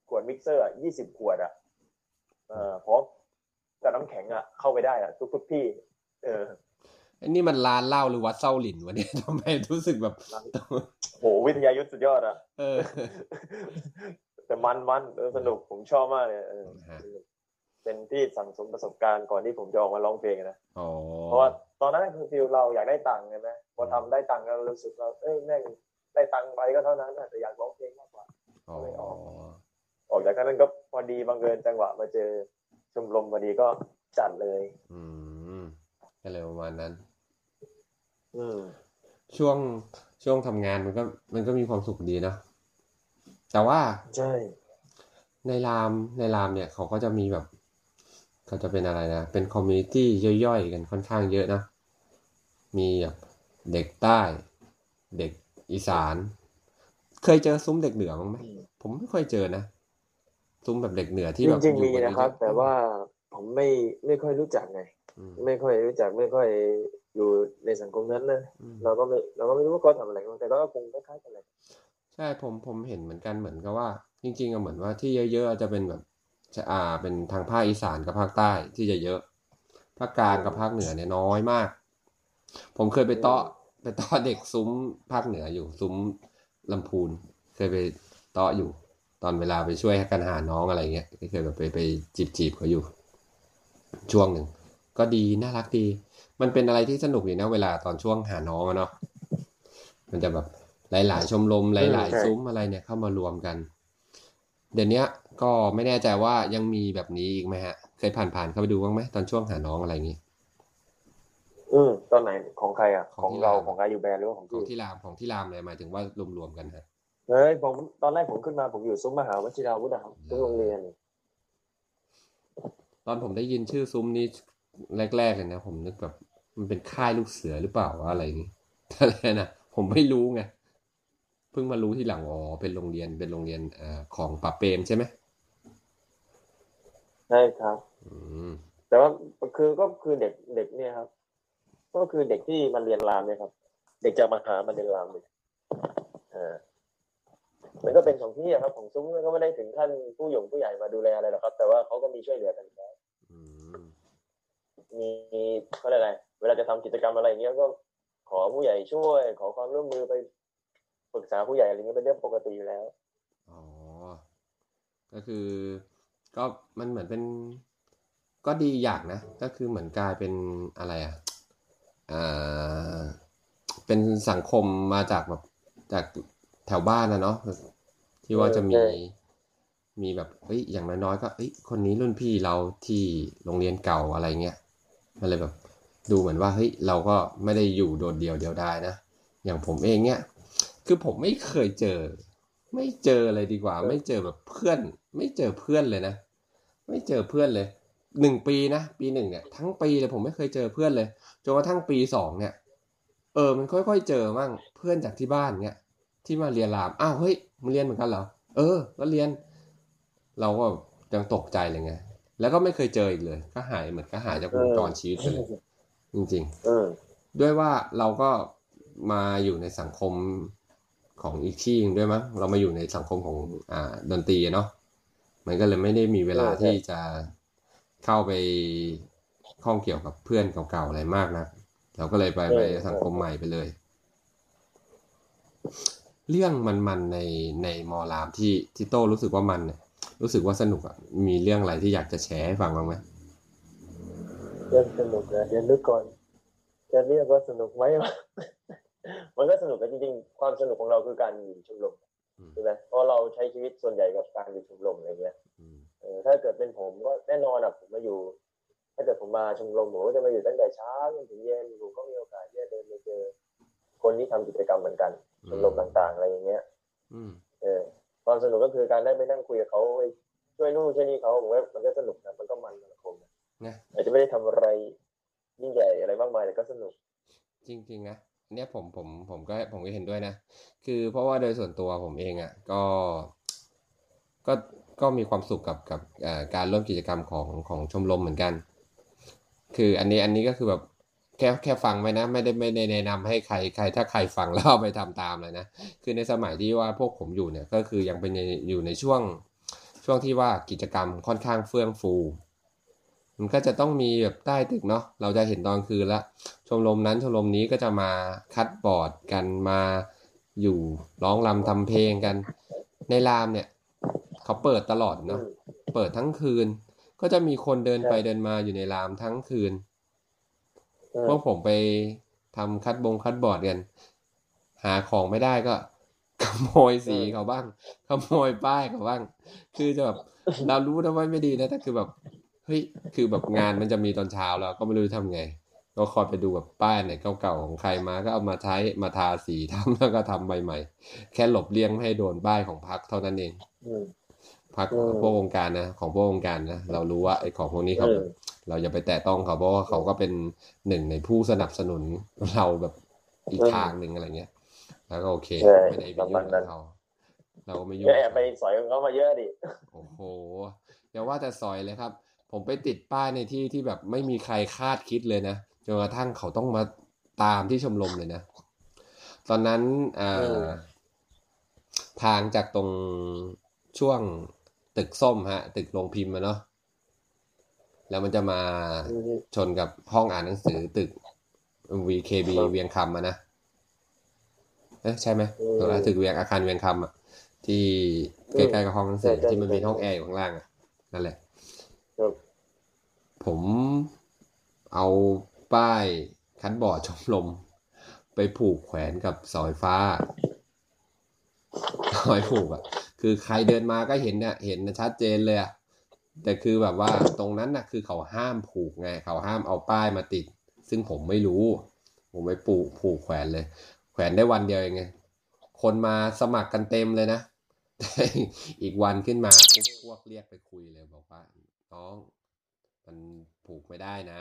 ขวดมิกเซอร์ยี่สิบขวดอะเอ่อเพราะ กับน้ำแข็งอะเข้าไปได้อะทุกทุกๆที่ เอออันนี้มันร้านเหล้าหรือวัดเส้าหลินวะเนี่ยทำไมรู้สึกแบบโหวิทยายุทธสุดยอดอะเออ แต่มันมันเออสนุกผมชอบมากเลยเออฮะเป็นที่สั่งสมประสบการณ์ก่อนที่ผมจะออกมาร้องเพลงอะนะอ๋อเพราะว่าตอนนั้นคือฟิลเราอยากได้ตังค์ใช่ไหมพอทำได้ตังค์เรารู้สึกเราเอ้ยแม่งได้ตังค์ไปก็เท่านั้นนะแต่อยากร้องเพลงมากกว่าอ๋อออกจากนั้นก็พอดีบังเอิญจังหวะมาเจอ ชมรมพอดีก็จัดเลย อืมก็เลยประมาณนั้น อืมช่วงช่วงทำงานมันก็ มันก็มีความสุขดีเนอะแต่ว่าใช่ในรามในรามเนี่ยเขาก็จะมีแบบเขาจะเป็นอะไรนะ เป็นคอมมูนิตี้ย่อยๆกันค่อนข้างเยอะนะ มีแบบเด็กใต้ เด็กอีสาน เคยเจอซุ้มเด็กเหนือบ้างไหมผมไม่ค่อยเจอนะ ซุ้มแบบเด็กเหนือที่จแบบริงๆอยู่มีกันะครับเยอๆแต่ว่าผมไม่ไม่ค่อยรู้จักไงอืมไม่ค่อยรู้จักไม่ค่อยอยู่ในสังคมนั้นนะอืมเราก็ไม่เราก็ไม่รู้ว่าเขาทำอะไรกันแต่ก็คงคล้ายๆกันเลยใช่ผมผมเห็นเหมือนกันเหมือนกับว่า จริงๆอะเหมือนว่าที่เยอะๆจะเป็นแบบจะอ่าเป็นทางภาคอีสานกับภาคใต้ที่จะเยอะภาคกลางกับภาคเหนือเนี่ยน้อยมาก ผมเคยไปเตาะไปเตาะเด็กซุ้มภาคเหนืออยู่ซุ้มลำพูน เคยไปเตาะอยู่ต อนเวลาไปช่วยกันหาน้องอะไรเงี้ยก็เคยแบบไปไปจีบจีบเขาอยู่ ช่วงหนึ่ง ก็ดีน่ารักดี มันเป็นอะไรที่สนุกดีนะ เวลาตอนช่วงหาน้องอะเนาะมันจะแบบหลาย ๆ ชมรมหลาย ๆ ซุ้มอะไรเนี่ยเข้ามารวมกัน เดี๋ยวนี้ก็ไม่แน่ใจว่ายังมีแบบนี้อีกไหมฮะ เคยผ่านๆเข้าไปดูบ้างไหมตอนช่วงหาน้องอะไรอย่างงี้อืมตอนไหนของใครอะ ของของที่เราร้านของอายุแบรนด์หรือว่าของของพี่ที่รามของที่รามเลยหมายถึงว่ารวมๆกันฮะ เฮ้ยผมตอนแรกผมขึ้นมาผมอยู่ซุ้มมหาวชิราวุธนะครับซุ้มโรงเรียน ตอนผมได้ยินชื่อซุ้มนี้แรกๆเลยนะผมนึกแบบมันเป็นค่ายลูกเสือหรือเปล่าวะอะไรอย่างงี้อะไรนะผมไม่รู้ไงเพิ่งมารู้ที่หลังอ๋อเป็นโรงเรียนเป็นโรงเรียนเอ่อของป่าเปรมใช่ไหมใช่ครับอืมแต่ว่าคือก็คือเด็กเด็กเนี่ยครับ ก็คือเด็กที่มาเรียนรามเนี่ยครับ เด็กจากมหามาเรียนรามเนี่ยอ่า มันก็เป็นของที่อะครับของซุ้มก็ไม่ได้ถึงขั้นผู้หยงผู้ใหญ่มาดูแลอะไรหรอกครับ แต่ว่าเขาก็มีช่วยเหลือกันอยู่แล้วอืมมีเขาเรียกอะไร เวลาจะทำกิจกรรมอะไรอย่างเงี้ยก็ขอผู้ใหญ่ช่วย ขอความร่วมมือไปปรึกษาผู้ใหญ่อะไรเงี้ยเป็นเรื่องปกติอยู่แล้วอ๋อก็คือ ก็มันเหมือนเป็น ก็ดีอย่างนะก็คือเหมือนกลายเป็นอะไรอะอ่าเป็นสังคมมาจากแบบจาก แถวบ้านนะเนาะที่ว่าจะมีใช่มีแบบเฮ้ยอย่างน้อยๆก็เฮ้ยคนนี้รุ่นพี่เราที่โรงเรียนเก่าอะไรเงี้ยมันเลยแบบ ดูเหมือนว่าเฮ้ยเราก็ไม่ได้อยู่โดดเดี่ยวเดียวดายนะอย่างผมเองเนี่ยคือผมไม่เคยเจอ ไม่เจอเลยดีกว่า ไม่เจอแบบเพื่อน ไม่เจอเพื่อนเลยนะไม่เจอเพื่อนเลยหนึ่งปีนะปีหนึ่งเนี่ย ทั้งปีเลยผมไม่เคยเจอเพื่อนเลยจนกระทั่งปีสองเนี่ย เออมันค่อยๆเจอมั่งเพื่อนจากที่บ้านเนี่ย ที่มาเรียนรามอ้าวเฮ้ยมึงเรียนเหมือนกันเหรอเออก็เรียน เราก็ยังตกใจเลยไงแล้วก็ไม่เคยเจออีกเลย ก็หายเหมือนก็หายจากวงจรชีวิตไปเลยจริงๆเออด้วยว่าเราก็มาอยู่ในสังคมของอีกที่หนึ่งด้วยมั้งเรามาอยู่ในสังคมของอ่าดนตรีอะเนาะมันก็เลยไม่ได้มีเวลาใช่ที่จะเข้าไปข้องเกี่ยวกับเพื่อนเก่าๆอะไรมากนะเราก็เลยไปไปสังคมใหม่ไปเลย เรื่องมันๆในในมอลามที่ที่โต้รู้สึกว่ามันเนี่ยรู้สึกว่าสนุกอะมีเรื่องอะไรที่อยากจะแชร์ให้ฟังบ้างไหมเรื่องสนุกนะเดี๋ยวนึกก่อน จะเรียกว่าสนุกไหมมันก็สนุกกันจริงๆ ความสนุกของเราคือการอยู่ชมรมอืมใช่ไหมเพราะเราใช้ชีวิตส่วนใหญ่กับการอยู่ชมรมอะไรเงี้ยอืมเออถ้าเกิดเป็นผมก็แน่นอนอะผมมาอยู่ ถ้าเกิดผมมาชมรมผมก็จะมาอยู่ตั้งแต่เช้าจนถึงเย็นผมก็มีโอกาสที่จะเดินไปเจอ คนที่ทำกิจกรรมเหมือนกันชมรมต่างๆ อะไรอย่างเงี้ยอืมเออความสนุกก็คือการได้ไปนั่งคุยกับเขาไปช่วยนู่นช่วยนี่เขาผมว่ามันก็สนุกนะมันก็มันสังคมนะนะอาจจะไม่ได้ทำอะไรยิ่งใหญ่อะไรมากมายแต่ก็สนุก จริง ๆ นะเนี่ยผมผมผมก็ผมก็เห็นด้วยนะ คือเพราะว่าโดยส่วนตัวผมเองอะ ก็ ก็ก็มีความสุขกับกับเอ่อการร่วมกิจกรรมของของชมรมเหมือนกัน คืออันนี้อันนี้ก็คือแบบ แค่แค่ฟังไว้นะ ไม่ได้ไม่ได้แนะนำให้ใครใคร ถ้าใครฟังแล้วเอาไปทำตามเลยนะ คือในสมัยที่ว่าพวกผมอยู่เนี่ยก็คือยังเป็นอยู่ในช่วงช่วงที่ว่ากิจกรรมค่อนข้างเฟื่องฟู มันก็จะต้องมีแบบใต้ตึกเนาะเราจะเห็นตอนคืนละชมรมนั้นชมรมนี้ก็จะมาคัดบอร์ดกันมาอยู่ร้องรำทำเพลงกัน ในรามเนี่ย เขาเปิดตลอดเนาะเปิดทั้งคืน ก็จะมีคนเดินไปเดินมาอยู่ในรามทั้งคืน พวกผมไปทำคัดบงคัดบอร์ดกัน หาของไม่ได้ก็ขโมยสีเขาบ้างขโมยป้ายเขาบ้าง คือจะแบบเรารู้นะว่าไม่ดีนะแต่คือแบบเฮ้ยคือแบบงานมันจะมีตอนเช้าแล้วก็ไม่รู้จะทำไง ก็คอยไปดูแบบป้ายไหนเก่าๆของใครมาก็เอามาใช้มาทาสีทำแล้วก็ทำใหม่ๆแค่หลบเลี่ยงไม่ให้โดนป้ายของพักเท่านั้นเองอืมพักอืมพวกวงการนะของพวกวงการนะเรารู้ว่าไอ้ของพวกนี้เขา เออเราอย่าไปแตะต้องเขาเพราะว่าเขาก็เป็นหนึ่งในผู้สนับสนุนเราแบบอีกทางหนึ่งอะไรเงี้ย แล้วก็โอเคใช่ไม่ได้ไปประยุ่มางณนั้กับนเขาเราก็ไม่ยุ่งก็กับแอบไปเขาสอยของเขามาเยอะดิโอ้โหอย่าว่าแต่ซอยเลยครับ ผมไปติดป้ายในที่ที่แบบไม่มีใครคาดคิดเลยนะจนกระทั่งเขาต้องมาตามที่ชมรมเลยนะ ตอนนั้นอ่าอืมทางจากตรงช่วงตึกส้มฮะ ตึกโรงพิมพ์มาเนาะ แล้วมันจะมาอืมชนกับห้องอ่านหนังสือตึก VKB ครับเวียงคำอะนะเอ๊ะใช่ไหมอืมตรงนั้นตึกเวียงอาคารเวียงคำอะที่อืใกมล้ๆกับห้องหนังสือใช่ใช่ที่มันมีใช่ห้องแอร์อยู่ข้างล่างอะนั่นแหละครับผมเอาป้ายคันบอร์ดชมรมไปผูกแขวนกับเสาไฟฟ้าเอาไว้ผูกอะคือใครเดินมาก็เห็นเนี่ยเห็นชัดเจนเลยอะ แต่คือแบบว่าตรงนั้นน่ะคือเขาห้ามผูกไง เขาห้ามเอาป้ายมาติด ซึ่งผมไม่รู้ ผมไปปูผูกแขวนเลย แขวนได้วันเดียวเองไง คนมาสมัครกันเต็มเลยนะ อีกวันขึ้นมาพวกเรียกไปคุยเลยบอกว่าน้อง มันผูกไม่ได้นะ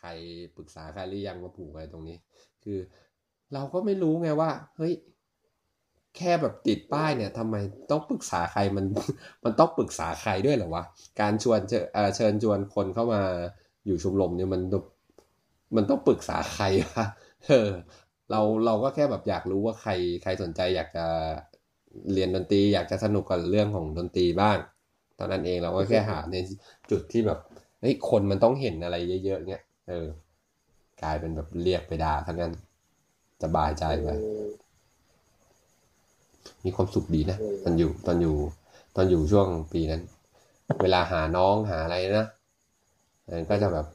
ใครปรึกษาใครหรือยังว่าผูกอะไรตรงนี้ คือ เราก็ไม่รู้ไงว่า เฮ้ย แค่แบบติดป้ายเนี่ยทำไมต้องปรึกษาใครมันมันต้องปรึกษาใครด้วยเหรอวะการชวนเชิญชวนคนเข้ามาอยู่ชมรมเนี่ยมันมันต้องปรึกษาใครวะเออเราเราก็แค่แบบอยากรู้ว่าใครใครสนใจอยากจะเรียนดนตรีอยากจะสนุกกับเรื่องของดนตรีบ้างตอนนั้นเองเราก็แค่หาในจุดที่แบบเฮ้ยคนมันต้องเห็นอะไรเยอะๆเงี้ยเออ กลายเป็นแบบเรียกไปด่าทั้งนั้นสบายใจไป มมีความสุขดีนะอืมตอนอยู่ตอนอยู่ตอนอยู่ช่วงปีนั้น เวลาหาน้องหาอะไรนะเออก็จะแบบ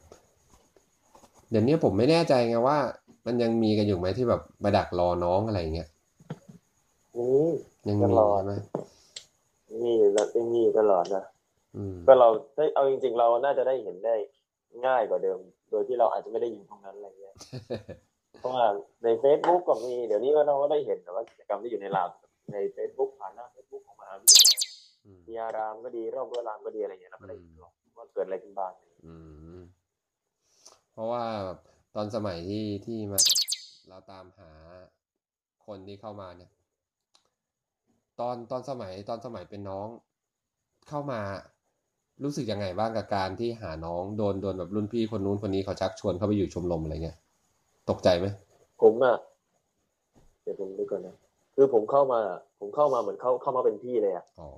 เดี๋ยวนี้ผมไม่แน่ใจไงว่า มันยังมีกันอยู่ไหมที่แบบมาดักรอน้องอะไรเงี้ยอืมยังตมีลอดใช่ไหมมีแล้วยังมีตลอดนะอืมก็เราได้เอาจริง ๆ เราน่าจะได้เห็นได้ง่ายกว่าเดิม โดยที่เราอาจจะไม่ได้อยู่ตรงนั้นอะไรเงี้ยเพราะว่าใน Facebook ก็มี เดี๋ยวนี้ก็เราก็ได้เห็นแต่ว่ากิจกรรมที่อยู่ในลาว ใน Facebook ผ่านหน้า Facebook ของมหาวิทยาลัยอืมมีอารามก็ดีรอบเวอรามก็ดีอะไรเงี้ยเราก็ได้เห็นหรอกว่าเกิดอะไรขึ้นบ้างอืมเพราะว่าแบบตอนสมัยที่ที่มาเราตามหาคนที่เข้ามาเนี่ย ตอนตอนสมัยตอนสมัยเป็นน้องเข้ามารู้สึกยังไงบ้างกับการที่หาน้องโดนโดนแบบรุ่นพี่คนนู้นคนนี้เขาชักชวนเข้าไปอยู่ชมรมอะไรเงี้ย ตกใจไหมผมอะเดี๋ยวผมดูก่อนนะ คือผมเข้ามา ผมเข้ามาเหมือนเข้าเข้ามาเป็นพี่เลยอะอ๋อ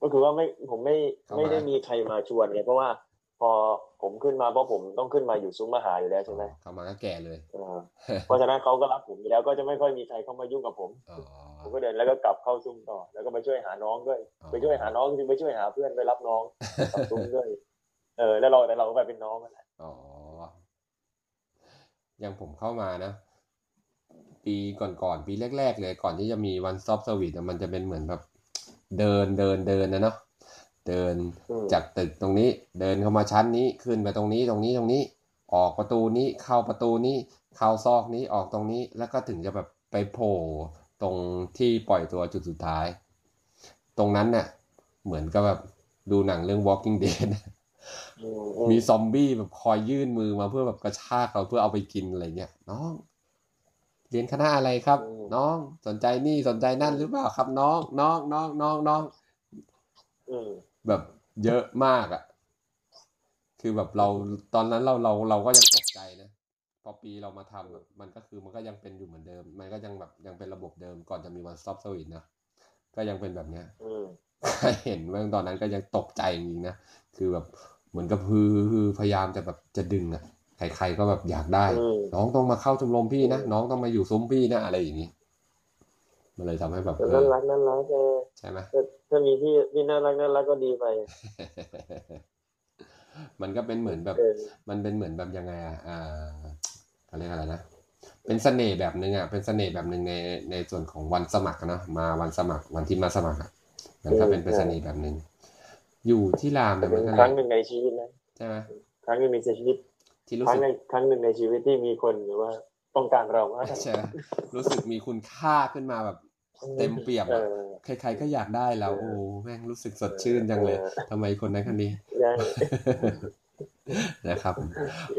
ก็คือว่าไม่ผมไม่เข้ามาไม่ได้มีใครมาชวนไงเพราะว่า พอผมขึ้นมาเพราะผมต้องขึ้นมาอยู่ซุ้มมหาอยู่แล้วใช่ไหมเข้ามาก็แก่เลยเออเพราะฉะนั้นเขาก็รับผมอยู่แล้วก็จะไม่ค่อยมีใครเข้ามายุ่งกับผมอ๋อผมก็เดินแล้วก็กลับเข้าซุ้มต่อ แล้วก็ไปช่วยหาน้องด้วยอ๋อไปช่วยหาน้องจริงไปช่วยหาเพื่อนไปรับน้องกลับซุ้มด้วยเออ แล้วเราแต่เราก็ไปเป็นน้องนั่นแหละอ๋ออย่างผมเข้ามานะ ปีก่อนๆปีแรก ๆ เลยก่อนที่จะมีวันซอฟต์สวิตมันจะเป็นเหมือนแบบเดินเดินเดินนะเนาะเดินอืมจากตึกตรงนี้ เดินเข้ามาชั้นนี้ขึ้นไปตรงนี้ตรงนี้ตรงนี้ ออกประตูนี้เข้าประตูนี้เข้าซอกนี้ออกตรงนี้ แล้วก็ถึงจะแบบไปโผล่ตรงที่ปล่อยตัวจุดสุดท้าย ตรงนั้นเนี่ยเหมือนกับแบบดูหนังเรื่อง Walking Dead อืมอืมมีซอมบี้แบบคอยยื่นมือมาเพื่อแบบกระชากเราเพื่อเอาไปกินอะไรเงี้ยน้อง เรียนคณะอะไรครับ น้องสนใจนี่สนใจนั่นหรือเปล่าครับ น้องน้องน้องน้องน้องอืมแบบเยอะมากอะ่ะ คือแบบเราตอนนั้นเราเราเราก็ยังตกใจนะพอปีเรามาทำอะมันก็คือมันก็ยังเป็นอยู่เหมือนเดิม มันก็ยังแบบยังเป็นระบบเดิมก่อนจะมีวัน stop service นะก็ยังเป็นแบบเนี้ยอืมเห็นเมื่อตอนนั้นก็ยังตกใจจริงๆนะคือแบบเหมือนกับคือคือพยายามจะแบบจะดึงอะ ใครๆก็แบบอยากได้อืมน้องต้องมาเข้าชมรมพี่นะน้องต้องมาอยู่ซุ้มพี่นะอะไรอย่างนี้มันเลยทำให้แบบแต่เอน่าอรักน่ารักเออใช่ไหมถ้าถ้ามีที่ที่น่ารักน่ารักก็ดีไป มันก็เป็นเหมือนแบบเออมันเป็นเหมือนแบบยังไงอะอ่าเขาเรียกอะไรนะเป็นเสน่ห์แบบหนึ่งอะเป็นเสน่ห์แบบหนึ่งในในส่วนของวันสมัครอะเนอะมาวันสมัครวันที่มาสมัครอะมันก็เป็นเป็นเสน่ห์แบบหนึ่งอยู่ที่รามเนี่ยเป็มันนก็คเลรั้ยงหนึ่งในชีวิตนะใช่ไหมครั้งหนึ่งในชีวิต ที่รู้ครั้สึงกในครั้งหนึ่งในชีวิตที่มีคนหรือว่าต้องการเรามากใช่ไหมรู้สึกมีคุณค่าขึ้นมาแบบเต็มเปี่ยมเออะอใครๆก็อยากได้เราเออโอ้แม่งรู้สึกสดชื่นจังเลยเออทำไมคนนั้นคนนี้ยังนะครับ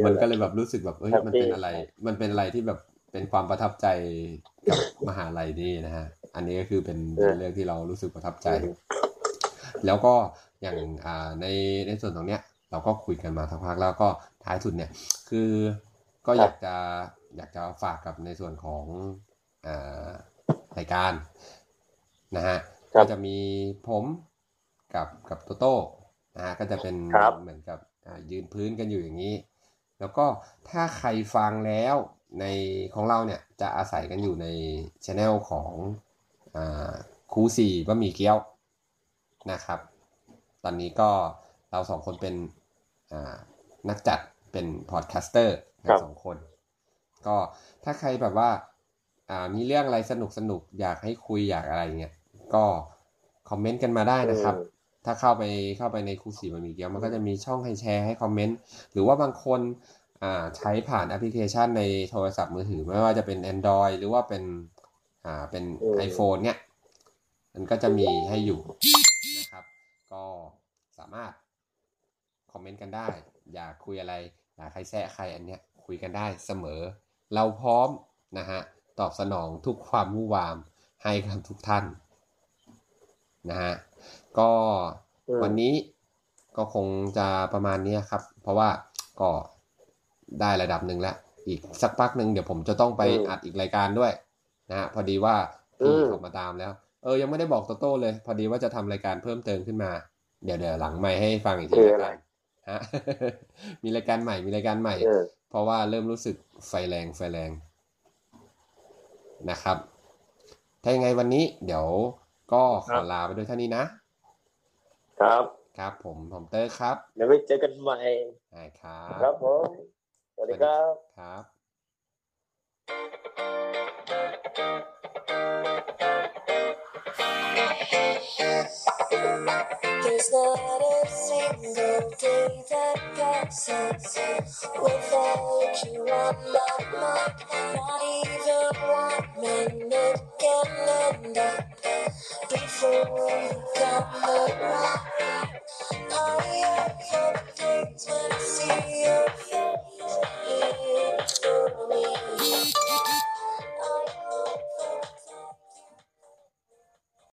มันก็เลยแบบรู้สึกแบบเอ้ยแฮปปี้มันเป็นอะไร มันเป็นอะไรที่แบบเป็นความประทับใจกับมหาลัยนี่นะฮะ อันนี้ก็คือเป็นเป็นเรื่องที่เรารู้สึกประทับใจ แล้วก็อย่างอ่าในในส่วนตรงเนี้ย เราก็คุยกันมาสักพักแล้วก็ท้ายสุดเนี่ย คือก็อยากจะอยากจะฝากกับในส่วนของอ่ารายการนะฮะครัก็บจะมีผมกับกับโตโต้นะฮะก็จะเป็นครับเหมือนกับอ่ายืนพื้นกันอยู่อย่างนี้ แล้วก็ถ้าใครฟังแล้วในของเราเนี่ยจะอาศัยกันอยู่ในช anel ของอ่าครูสี่บะหมี่เกี๊ยวนะครับ ตอนนี้ก็เราสองคนเป็นอ่า นักจัดเป็น podcaster ครัทั้บงสองคน ก็ถ้าใครแบบว่าอ่ามีเรื่องอะไรสนุกสนุกอยากให้คุยอยากอะไรเงี้ยก็ comment กันมาได้นะครับอืมถ้าเข้าไปเข้าไปในครูสีบะหมี่เกี๊ยวมันก็จะมีช่องให้แชร์ให้ comment หรือว่าบางคนอ่าใช้ผ่านแอปพลิเคชันในโทรศัพท์มือถือ ไม่ว่าจะเป็น Android หรือว่าเป็นอ่าเป็นอืม iPhone เนี่ย มันก็จะมีให้อยู่นะครับ ก็สามารถ คอมเมนต์กันได้ อยากคุยอะไรอยากใครแซะใครอันเนี้ยคุยกันได้เสมอ เราพร้อมนะฮะตอบสนองทุกความวุ่วามให้กับทุกท่านนะฮะก็อืมวันนี้ก็คงจะประมาณนี้ครับ เพราะว่าก็ได้ระดับหนึ่งแล้ว อีกสักพักหนึ่งเดี๋ยวผมจะต้องไปอืมอัดอีกรายการด้วยนะฮะพอดีว่าอืพี่มเขามาตามแล้ว เออยังไม่ได้บอกโตโต้เลย พอดีว่าจะทำรายการเพิ่มเติมขึ้นมา เดี๋ยวเดี๋ยวหลังไม่ให้ฟังอีกทีคือแล้วอะไรกัน ฮะมีรายการใหม่มีรายการใหม่เออเพราะว่าเริ่มรู้สึกไฟแรงไฟแรงนะครับ ถ้ายังไงวันนี้เดี๋ยวก็ขอลาไปด้วยเท่านี้นะ ครับครับผมผมเตอร์ครับเดี๋ยวไปเจอกันใหม่ใช่ครัครับบผมสวัสดีครับครับ There's not a single day that passes without you on my mind. Not even one minute can end up before you come around. I have your days when I see you.